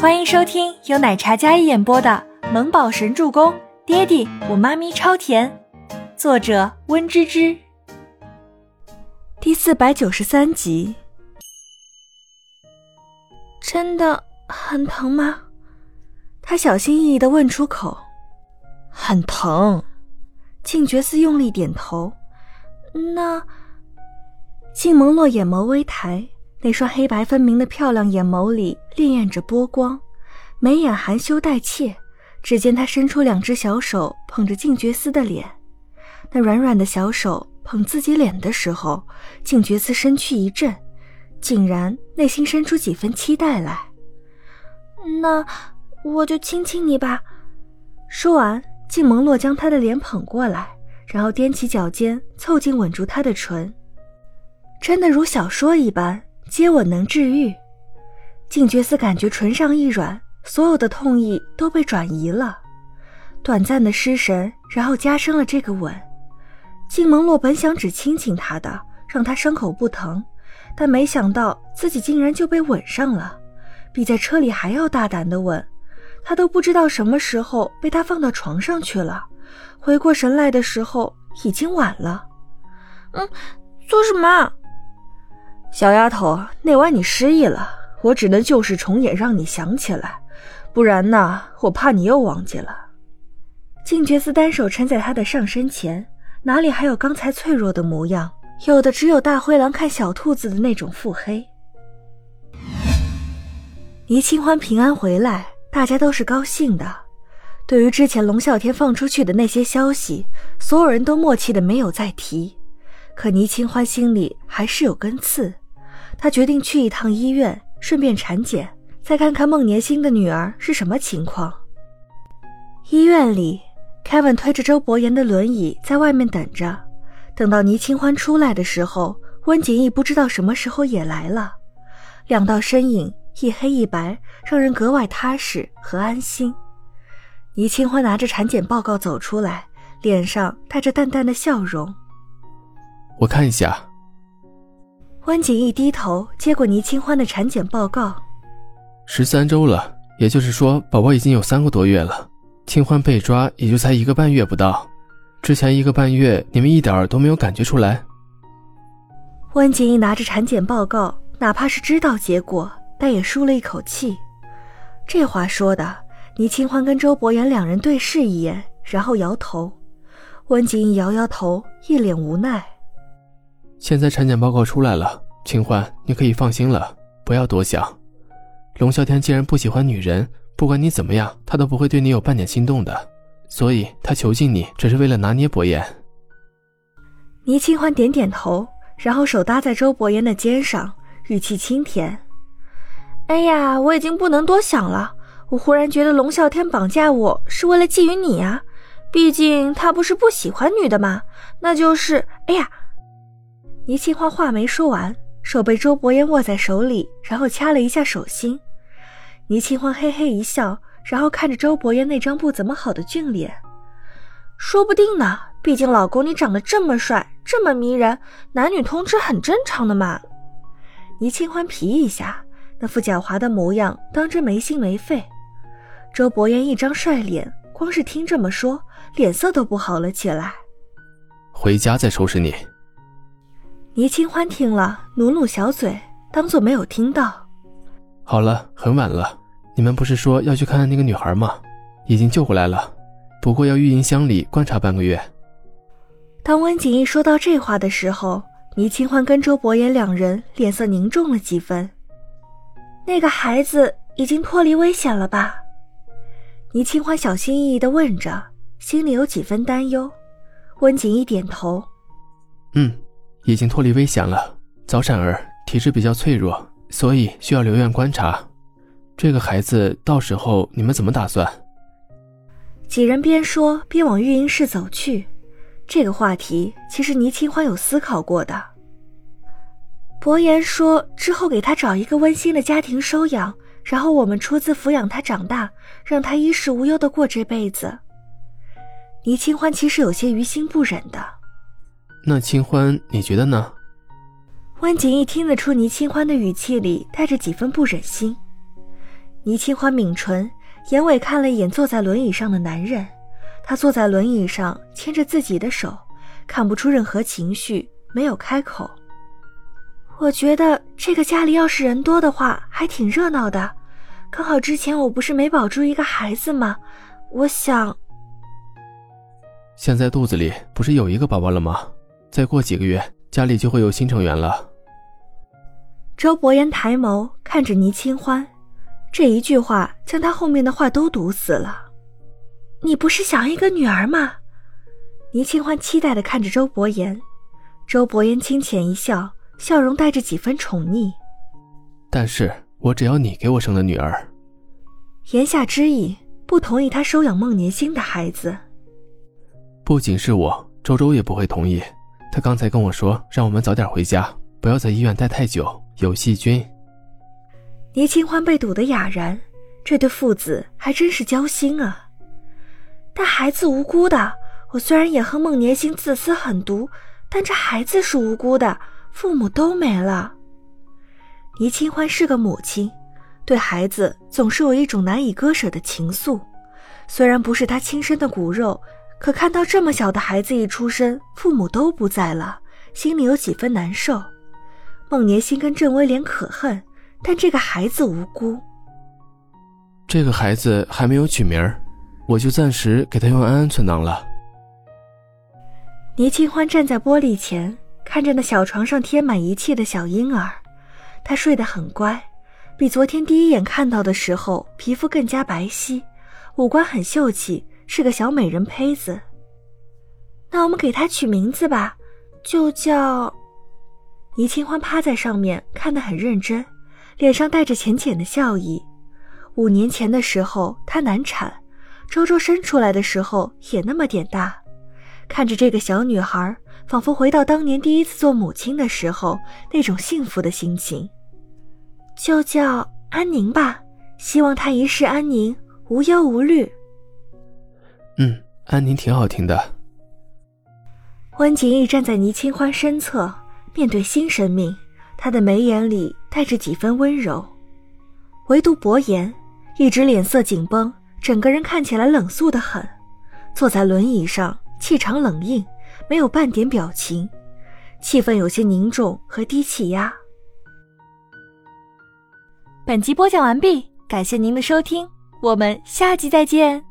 欢迎收听由奶茶嘉一演播的《萌宝神助攻》，爹地我妈咪超甜，作者温芝芝。第四百九十三集。真的很疼吗？他小心翼翼的问出口。很疼。静觉寺用力点头。那，静蒙洛眼眸微抬。那双黑白分明的漂亮眼眸里潋滟着波光，眉眼含羞带怯。只见他伸出两只小手捧着静觉司的脸，那软软的小手捧自己脸的时候，静觉司身躯一震，竟然内心生出几分期待来。那我就亲亲你吧。说完，静蒙洛将他的脸捧过来，然后踮起脚尖凑近吻住他的唇，真的如小说一般。接吻能治愈，静觉寺感觉唇上一软，所有的痛意都被转移了，短暂的失神，然后加深了这个吻。静蒙洛本想只亲亲他的，让他伤口不疼，但没想到自己竟然就被吻上了，比在车里还要大胆的吻。他都不知道什么时候被他放到床上去了，回过神来的时候已经晚了。嗯，做什么？小丫头，那晚你失忆了，我只能旧事重演，让你想起来，不然呢，我怕你又忘记了。静觉寺单手撑在他的上身前，哪里还有刚才脆弱的模样？有的只有大灰狼看小兔子的那种腹黑。倪清欢平安回来，大家都是高兴的。对于之前龙啸天放出去的那些消息，所有人都默契的没有再提。可倪清欢心里还是有根刺，他决定去一趟医院，顺便产检，再看看孟年星的女儿是什么情况。医院里，Kevin 推着周伯言的轮椅在外面等着。等到倪清欢出来的时候，温景逸不知道什么时候也来了，两道身影，一黑一白，让人格外踏实和安心。倪清欢拿着产检报告走出来，脸上带着淡淡的笑容。我看一下。温景逸低头接过倪清欢的产检报告，十三周了，也就是说，宝宝已经有三个多月了。清欢被抓也就才一个半月不到，之前一个半月你们一点都没有感觉出来。温景逸拿着产检报告，哪怕是知道结果，但也舒了一口气。这话说的，倪清欢跟周伯言两人对视一眼，然后摇头。温景逸摇摇头，一脸无奈。现在产检报告出来了，清欢，你可以放心了，不要多想。龙啸天既然不喜欢女人，不管你怎么样，他都不会对你有半点心动的。所以他囚禁你，只是为了拿捏伯言。倪清欢点点头，然后手搭在周伯言的肩上，语气轻甜：“哎呀，我已经不能多想了。我忽然觉得龙啸天绑架我是为了觊觎你呀，毕竟他不是不喜欢女的吗？那就是……哎呀。”倪清欢话没说完，手被周伯言握在手里，然后掐了一下手心。倪清欢嘿嘿一笑，然后看着周伯言那张不怎么好的俊脸，说不定呢。毕竟老公你长得这么帅，这么迷人，男女通吃很正常的嘛。倪清欢皮一下，那副狡猾的模样，当真没心没肺。周伯言一张帅脸，光是听这么说，脸色都不好了起来。回家再收拾你。倪清欢听了，努努小嘴，当做没有听到。好了，很晚了，你们不是说要去看看那个女孩吗？已经救回来了，不过要育婴箱里观察半个月。当温景逸说到这话的时候，倪清欢跟周伯言两人脸色凝重了几分。那个孩子已经脱离危险了吧？倪清欢小心翼翼地问着，心里有几分担忧。温景逸点头，嗯。已经脱离危险了，早产儿体质比较脆弱，所以需要留院观察。这个孩子到时候你们怎么打算？几人边说边往育婴室走去。这个话题其实倪清欢有思考过的。伯言说之后给他找一个温馨的家庭收养，然后我们出资抚养他长大，让他衣食无忧的过这辈子。倪清欢其实有些于心不忍的。那清欢，你觉得呢？温景逸听得出倪清欢的语气里带着几分不忍心。倪清欢抿唇，眼尾看了一眼坐在轮椅上的男人。他坐在轮椅上，牵着自己的手，看不出任何情绪，没有开口。我觉得这个家里要是人多的话，还挺热闹的。刚好之前我不是没保住一个孩子吗？我想，现在肚子里不是有一个宝宝了吗？再过几个月，家里就会有新成员了。周伯言抬眸看着倪清欢，这一句话将他后面的话都堵死了。你不是想一个女儿吗？倪清欢期待的看着周伯言，周伯言轻浅一笑。笑容带着几分宠溺，但是我只要你给我生的女儿。言下之意，不同意他收养孟年星的孩子。不仅是我，周周也不会同意。他刚才跟我说，让我们早点回家，不要在医院待太久，有细菌。倪清欢被堵得哑然，这对父子还真是交心啊。但孩子无辜的，我虽然也恨孟年星自私狠毒，但这孩子是无辜的。父母都没了。倪清欢是个母亲，对孩子总是有一种难以割舍的情愫。虽然不是她亲生的骨肉，可看到这么小的孩子一出生，父母都不在了，心里有几分难受。孟年心跟郑威廉可恨，但这个孩子无辜。这个孩子还没有取名我就暂时给他用安安存档了。倪清欢站在玻璃前。看着那小床上贴满仪器的小婴儿，他睡得很乖，比昨天第一眼看到的时候皮肤更加白皙，五官很秀气，是个小美人胚子。那我们给它取名字吧，就叫……倪清欢趴在上面看得很认真，脸上带着浅浅的笑意。五年前的时候她难产，周周生出来的时候也那么点大，看着这个小女孩。仿佛回到当年第一次做母亲的时候那种幸福的心情，就叫安宁吧。希望她一世安宁，无忧无虑。嗯，安宁挺好听的。温景逸站在倪清欢身侧，面对新生命，他的眉眼里带着几分温柔。唯独薄言，一直脸色紧绷，整个人看起来冷肃的很，坐在轮椅上，气场冷硬。没有半点表情，气氛有些凝重和低气压。本集播讲完毕，感谢您的收听，我们下集再见。